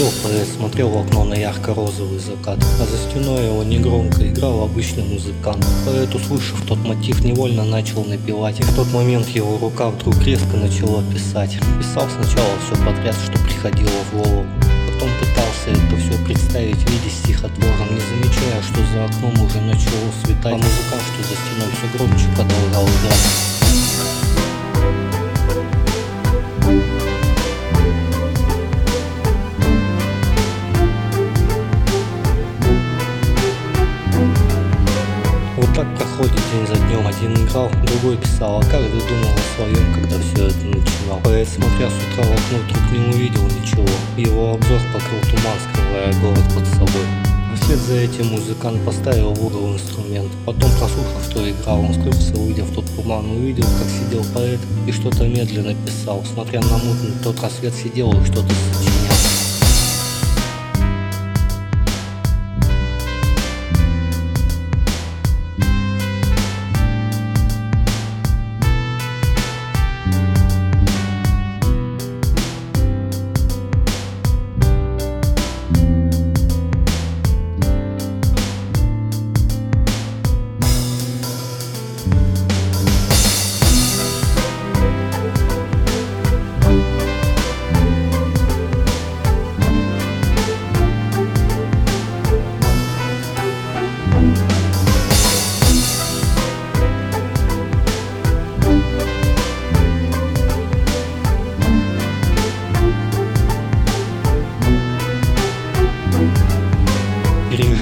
Поэт смотрел в окно на ярко-розовый закат, а за стеной его негромко играл обычный музыкант. Поэт, услышав тот мотив, невольно начал напевать, и в тот момент его рука вдруг резко начала писать. Писал сначала все подряд, что приходило в голову, потом пытался это все представить в виде стихотвором, не замечая, что за окном уже начало светать, а музыкант, что за стеной все громче продолжал играть. Так проходит день за днем. Один играл, другой писал, а каждый думал о своем, когда все это начинал. Поэт, смотря с утра в окно, вдруг не увидел ничего. Его обзор покрыл туман, скрывая город под собой. Вслед за этим музыкант поставил в угол инструмент. Потом, прослушав, что играл, он скрылся, выйдя в тот туман Увидел, как сидел поэт и что-то медленно писал. Смотря на мутный тот рассвет сидел и что-то сочинял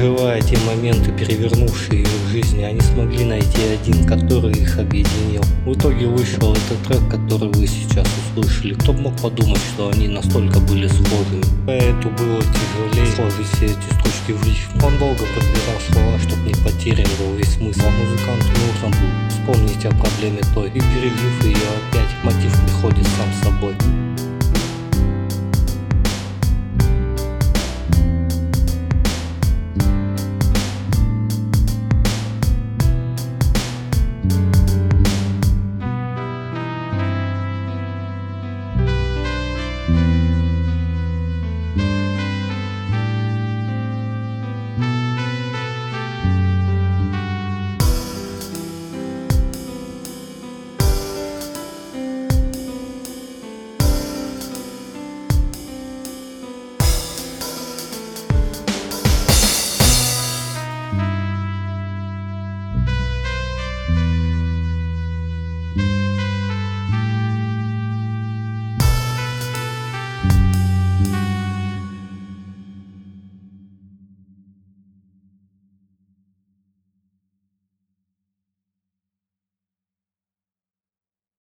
Переживая те моменты, перевернувшие их жизни, они смогли найти один, который их объединил. В итоге вышел этот трек, который вы сейчас услышали. Кто мог подумать, что они настолько были схожими. Поэту было тяжелее сложить все эти строчки в рифм. Он долго подбирал слова, чтобы не потерян был весь смысл. А музыканту нужно было вспомнить о проблеме той. И пережив ее